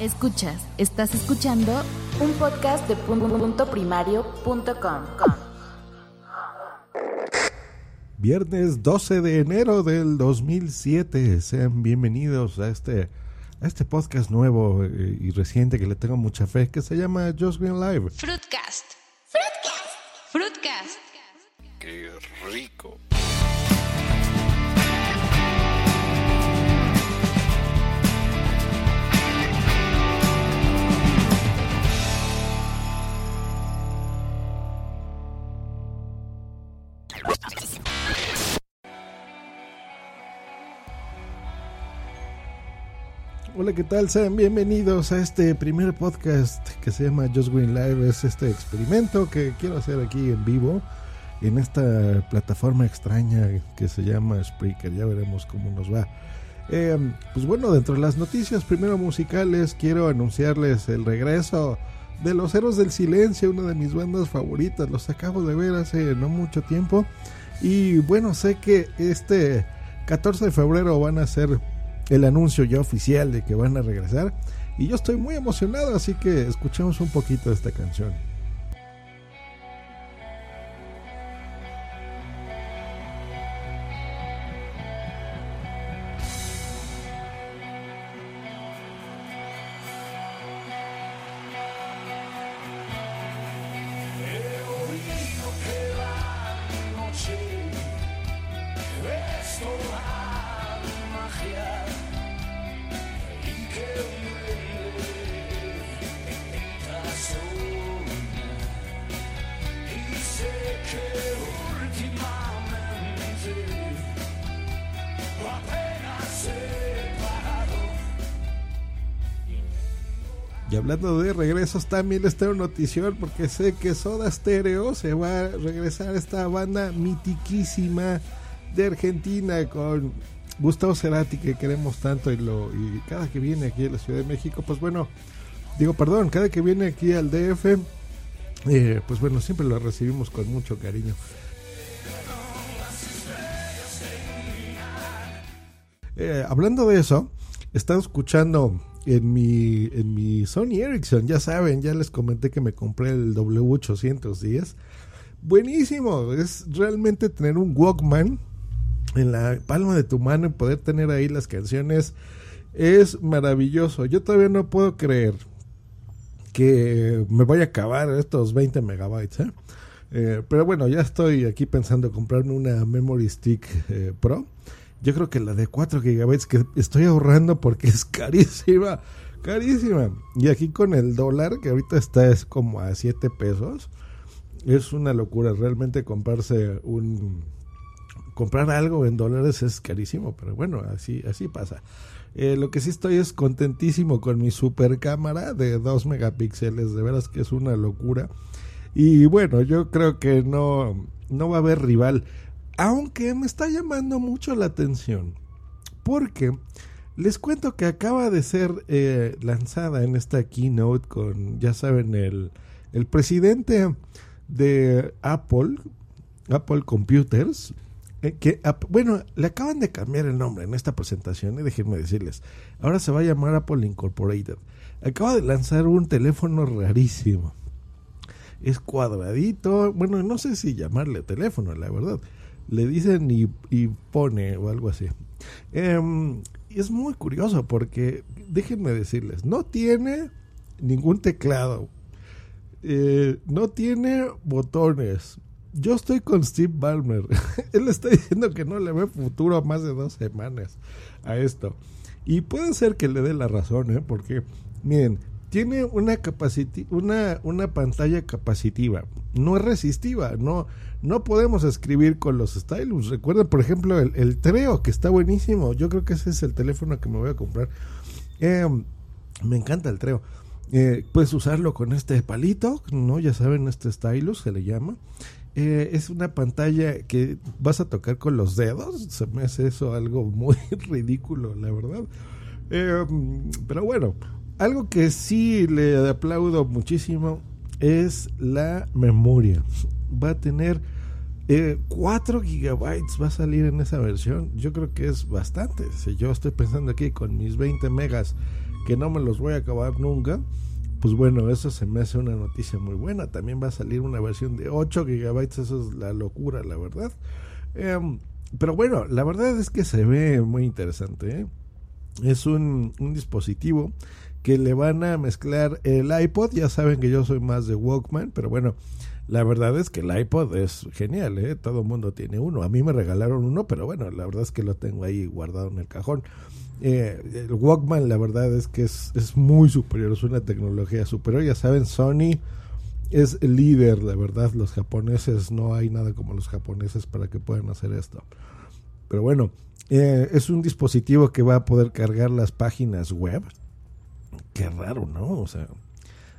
Escuchas, estás escuchando un podcast de punto primario.com. Viernes 12 de enero del 2007. Sean bienvenidos a este a este podcast nuevo eh, y reciente que le tengo mucha fe, que se llama Just Green Live. Fruitcast. Fruitcast. Fruitcast. Qué rico. Hola, ¿qué tal? Sean bienvenidos a este primer podcast que se llama Just Green Live. Es este experimento que quiero hacer aquí en vivo en esta plataforma extraña que se llama Spreaker. Ya veremos cómo nos va. Eh, pues bueno, dentro de las noticias primero musicales, quiero anunciarles el regreso de Los Héroes del Silencio, una de mis bandas favoritas. Los acabo de ver hace no mucho tiempo. Y bueno, sé que este 14 de febrero van a ser el anuncio ya oficial de que van a regresar. Y yo estoy muy emocionado, así que escuchemos un poquito de esta canción. Hablando de regresos, también les tengo notición porque sé que Soda Stereo se va a regresar a esta banda mitiquísima de Argentina con Gustavo Cerati que queremos tanto y cada que viene aquí a la Ciudad de México, pues bueno, digo perdón, cada que viene aquí al DF, eh, pues bueno, siempre lo recibimos con mucho cariño. Eh, hablando de eso, están escuchando en mi, en mi Sony Ericsson, ya saben, ya les comenté que me compré el W810. Buenísimo, es realmente tener un Walkman en la palma de tu mano y poder tener ahí las canciones. Es maravilloso. Yo todavía no puedo creer que me vaya a acabar estos 20 megabytes. ¿eh? Eh, pero bueno, ya estoy aquí pensando comprarme una Memory Stick eh, Pro yo creo que la de 4 GB que estoy ahorrando porque es carísima, carísima. Y aquí con el dólar, que ahorita está es como a 7 pesos, es una locura. Realmente comprarse un... Comprar algo en dólares es carísimo, pero bueno, así, así pasa. Eh, lo que sí estoy es contentísimo con mi super cámara de 2 megapíxeles, de veras que es una locura. Y bueno, yo creo que no, no va a haber rival. Aunque me está llamando mucho la atención. Porque les cuento que acaba de ser eh, lanzada en esta keynote con, ya saben, el, el presidente de Apple, Apple Computers, eh, que, bueno, le acaban de cambiar el nombre en esta presentación, y déjenme decirles, ahora se va a llamar Apple Incorporated. Acaba de lanzar un teléfono rarísimo. Es cuadradito, bueno, no sé si llamarle teléfono, la verdad le dicen y, pone o algo así. Em, es muy curioso porque, déjenme decirles, no tiene ningún teclado, eh, no tiene botones. Yo estoy con Steve Ballmer. Él está diciendo que no le ve futuro a más de dos semanas a esto. Y puede ser que le dé la razón, ¿eh? porque, miren, tiene una, una, una pantalla capacitiva, no es resistiva, no, no podemos escribir con los stylus. Recuerden, por ejemplo, el, Treo, que está buenísimo. Yo creo que ese es el teléfono que me voy a comprar. Em, Me encanta el Treo. Eh, puedes usarlo con este palito, ¿no? Ya saben, este stylus se le llama. Eh, es una pantalla que vas a tocar con los dedos. Se me hace eso algo muy ridículo, la verdad. Eh, pero bueno, algo que sí le aplaudo muchísimo es la memoria. Va a tener 4 gigabytes, va a salir en esa versión. Yo creo que es bastante. Si yo estoy pensando aquí con mis 20 megas que no me los voy a acabar nunca, pues bueno, eso se me hace una noticia muy buena. También va a salir una versión de 8 gigabytes, eso es la locura, la verdad. Em, pero bueno, la verdad es que se ve muy interesante. ¿eh? Es un, un, dispositivo que le van a mezclar el iPod. Ya saben que yo soy más de Walkman, pero bueno, la verdad es que el iPod es genial. ¿eh? Todo el mundo tiene uno. A mí me regalaron uno, pero bueno, la verdad es que lo tengo ahí guardado en el cajón. Eh, el Walkman la verdad es que es, es muy superior, es una tecnología superior. Ya saben, Sony es el líder, la verdad. Los japoneses, no hay nada como los japoneses para que puedan hacer esto. Pero bueno, eh, es un dispositivo que va a poder cargar las páginas web. Qué raro, ¿no? O sea,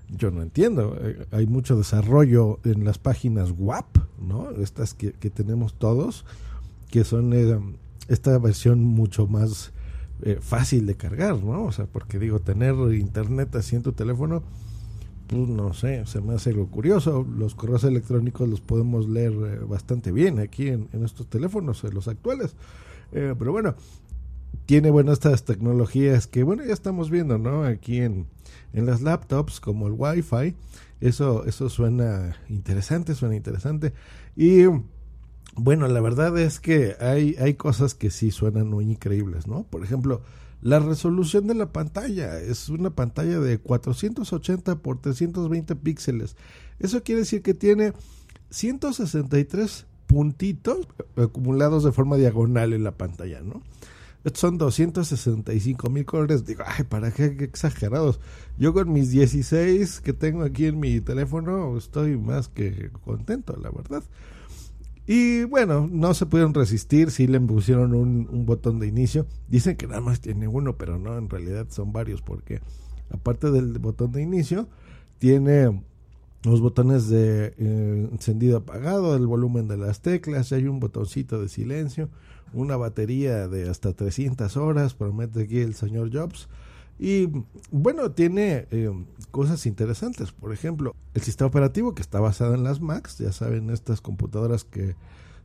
yo no entiendo. Eh, hay mucho desarrollo en las páginas WAP, ¿no? Estas que, que tenemos todos, que son esta versión mucho más eh, fácil de cargar, ¿no? O sea, porque digo, tener internet así en tu teléfono, pues no sé, se me hace algo curioso. Los correos electrónicos los podemos leer eh, bastante bien aquí en, estos teléfonos, en los actuales. Eh, pero bueno, tiene, bueno, estas tecnologías que, bueno, ya estamos viendo, ¿no? Aquí en, en las laptops, como el Wi-Fi. Eso, eso suena interesante, suena interesante. Y bueno, la verdad es que hay, hay cosas que sí suenan muy increíbles, ¿no? Por ejemplo, la resolución de la pantalla es una pantalla de 480 por 320 píxeles. Eso quiere decir que tiene 163 puntitos acumulados de forma diagonal en la pantalla, ¿no? Estos son 265 mil colores. Digo, ay, ¿para qué? qué exagerados? Yo con mis 16 que tengo aquí en mi teléfono estoy más que contento, la verdad. Y bueno, no se pudieron resistir, sí le pusieron un, botón de inicio. Dicen que nada más tiene uno, pero no, en realidad son varios, porque aparte del botón de inicio, tiene los botones de eh, encendido apagado, el volumen de las teclas, hay un botoncito de silencio, una batería de hasta 300 horas, promete aquí el señor Jobs. Y bueno, tiene eh, cosas interesantes. Por ejemplo, el sistema operativo que está basado en las Macs. Ya saben, estas computadoras que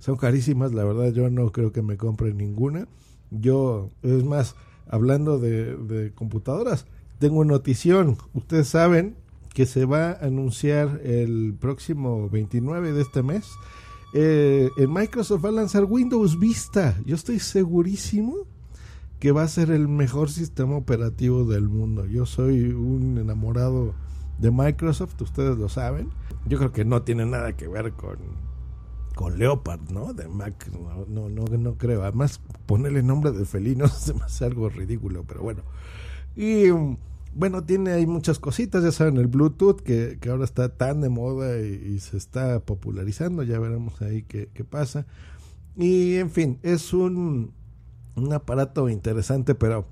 son carísimas. La verdad, yo no creo que me compre ninguna. Yo, es más, hablando de, computadoras, tengo notición. Ustedes saben que se va a anunciar el próximo 29 de este mes. Eh, Microsoft va a lanzar Windows Vista. Yo estoy segurísimo que va a ser el mejor sistema operativo del mundo. Yo soy un enamorado de Microsoft, ustedes lo saben. Yo creo que no tiene nada que ver con, con Leopard, ¿no? De Mac, no, no, no, creo. Además, ponerle nombre de felino hace algo ridículo, pero bueno. Y bueno, tiene ahí muchas cositas, ya saben, el Bluetooth que, que ahora está tan de moda y, se está popularizando, ya veremos ahí qué, qué pasa. Y en fin, es un un aparato interesante, pero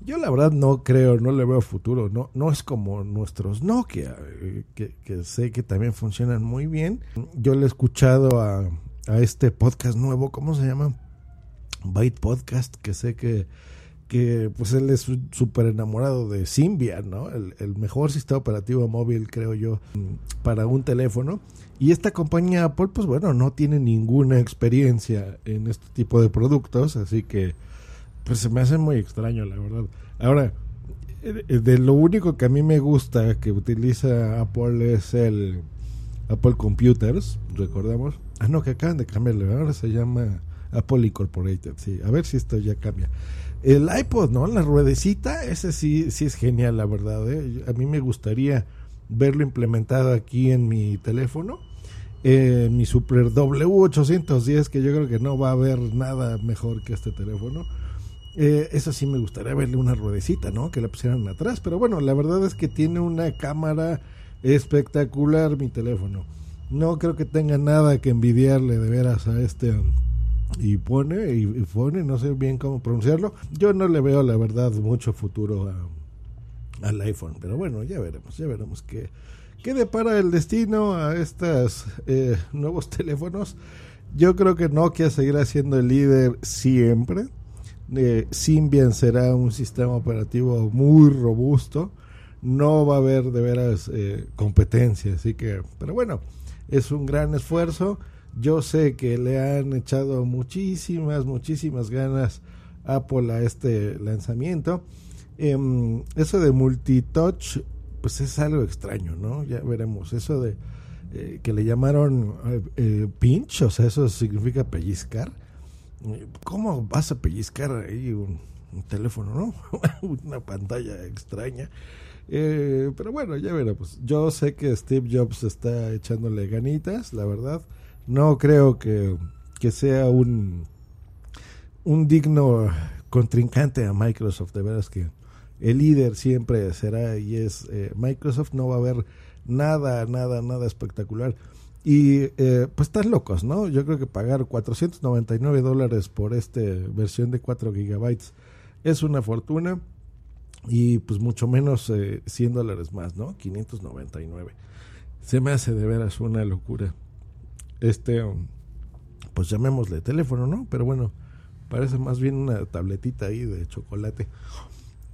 yo la verdad no creo, no le veo futuro, no, no es como nuestros Nokia, eh, que, sé que también funcionan muy bien. Yo le he escuchado a, a este podcast nuevo, ¿cómo se llama? Byte Podcast, que sé que, que pues él es súper enamorado de Symbian, ¿no? El, el, mejor sistema operativo móvil, creo yo, para un teléfono. Y esta compañía Apple, pues bueno, no tiene ninguna experiencia en este tipo de productos, así que pues se me hace muy extraño, la verdad. Ahora, eh, de lo único que a mí me gusta que utiliza Apple es el Apple Computers, recordamos. Ah, no, que acaban de cambiarle, ahora se llama Apple Incorporated, sí. A ver si esto ya cambia. El iPod, ¿no? La ruedecita, ese sí, sí es genial, la verdad. ¿eh? A mí me gustaría verlo implementado aquí en mi teléfono. Eh, mi Super W810, que yo creo que no va a haber nada mejor que este teléfono. Eh, eso sí me gustaría verle una ruedecita, ¿no? Que la pusieran atrás. Pero bueno, la verdad es que tiene una cámara espectacular mi teléfono. No creo que tenga nada que envidiarle de veras a este y pone y pone, no sé bien cómo pronunciarlo. Yo no le veo la verdad mucho futuro al iPhone. Pero bueno, ya veremos, ya veremos qué, qué depara el destino a estos eh, nuevos teléfonos. Yo creo que Nokia seguirá siendo el líder siempre. Eh, Symbian será un sistema operativo muy robusto. No va a haber de veras eh, competencia, así que, pero bueno, es un gran esfuerzo. Yo sé que le han echado muchísimas, muchísimas ganas Apple a este lanzamiento. Em, eso de multitouch, pues es algo extraño, ¿no? Ya veremos. Eso de eh, que le llamaron eh, eh, pinch, o sea, eso significa pellizcar. ¿Cómo vas a pellizcar ahí un, teléfono, no? Una pantalla extraña. Pero bueno, ya veremos. Yo sé que Steve Jobs está echándole ganitas, la verdad. No creo que, que sea un, un digno contrincante a Microsoft. De veras que el líder siempre será y es Microsoft. No va a haber nada, nada, nada espectacular. Y eh, pues están locos, ¿no? Yo creo que pagar 499 dólares por esta versión de 4 gigabytes es una fortuna. Y pues mucho menos eh, 100 dólares más, ¿no? 599. Se me hace de veras una locura. Este, pues llamémosle teléfono, ¿no? Pero bueno, parece más bien una tabletita ahí de chocolate.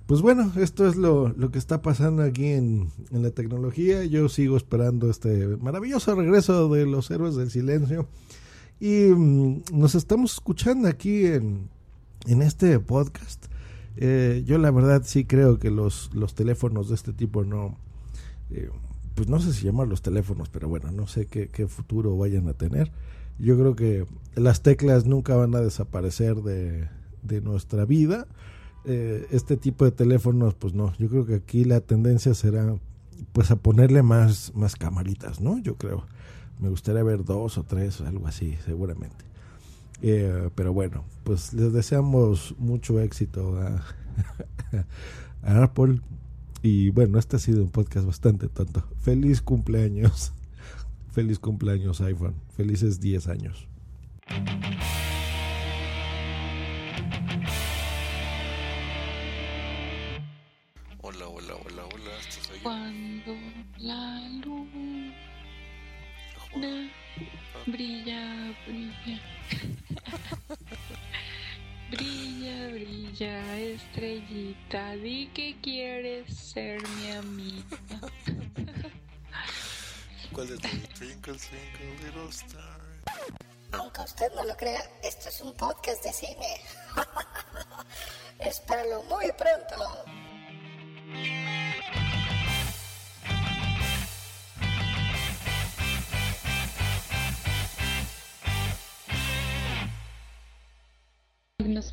Pues bueno, esto es lo, lo que está pasando aquí en, en, la tecnología. Yo sigo esperando este maravilloso regreso de los héroes del silencio. Y mm, nos estamos escuchando aquí en, en este podcast. Eh, yo la verdad sí creo que los, los teléfonos de este tipo no... Eh, pues no sé si llamar los teléfonos, pero bueno, no sé qué, futuro vayan a tener. Yo creo que las teclas nunca van a desaparecer de, de nuestra vida eh, este tipo de teléfonos, pues no, yo creo que aquí la tendencia será pues a ponerle más, más camaritas, ¿no? Yo creo. Me gustaría ver dos o tres, algo así, seguramente. Eh, pero bueno, pues les deseamos mucho éxito a, a, Apple. Y bueno, este ha sido un podcast bastante tonto. Feliz cumpleaños. Feliz cumpleaños iPhone. Felices 10 años. Hola, hola, hola, hola. ¿Estás ahí? Cuando la luna brilla, brilla. brilla, brilla, estrellita. Di que quieres ser mi amiga. ¿Cuál es el Twinkle, Twinkle, Little Star? Aunque usted no lo crea, esto es un podcast de cine. Espéralo muy pronto.